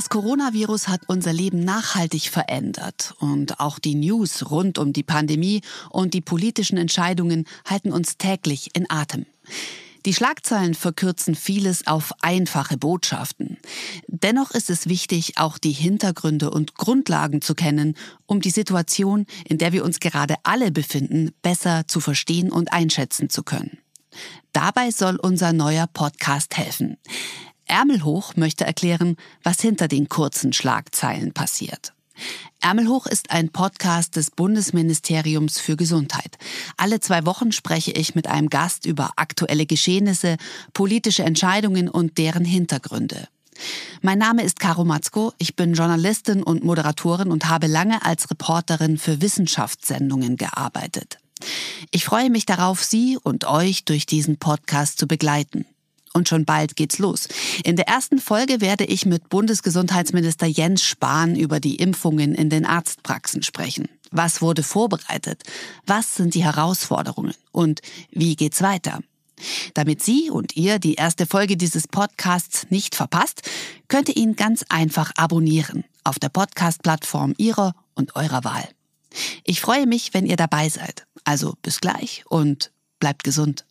Das Coronavirus hat unser Leben nachhaltig verändert und auch die News rund um die Pandemie und die politischen Entscheidungen halten uns täglich in Atem. Die Schlagzeilen verkürzen vieles auf einfache Botschaften. Dennoch ist es wichtig, auch die Hintergründe und Grundlagen zu kennen, um die Situation, in der wir uns gerade alle befinden, besser zu verstehen und einschätzen zu können. Dabei soll unser neuer Podcast helfen. Ärmelhoch möchte erklären, was hinter den kurzen Schlagzeilen passiert. Ärmelhoch ist ein Podcast des Bundesministeriums für Gesundheit. Alle zwei Wochen spreche ich mit einem Gast über aktuelle Geschehnisse, politische Entscheidungen und deren Hintergründe. Mein Name ist Caro Matzko, ich bin Journalistin und Moderatorin und habe lange als Reporterin für Wissenschaftssendungen gearbeitet. Ich freue mich darauf, Sie und euch durch diesen Podcast zu begleiten. Und schon bald geht's los. In der ersten Folge werde ich mit Bundesgesundheitsminister Jens Spahn über die Impfungen in den Arztpraxen sprechen. Was wurde vorbereitet? Was sind die Herausforderungen? Und wie geht's weiter? Damit Sie und ihr die erste Folge dieses Podcasts nicht verpasst, könnt ihr ihn ganz einfach abonnieren auf der Podcast-Plattform Ihrer und eurer Wahl. Ich freue mich, wenn ihr dabei seid. Also bis gleich und bleibt gesund.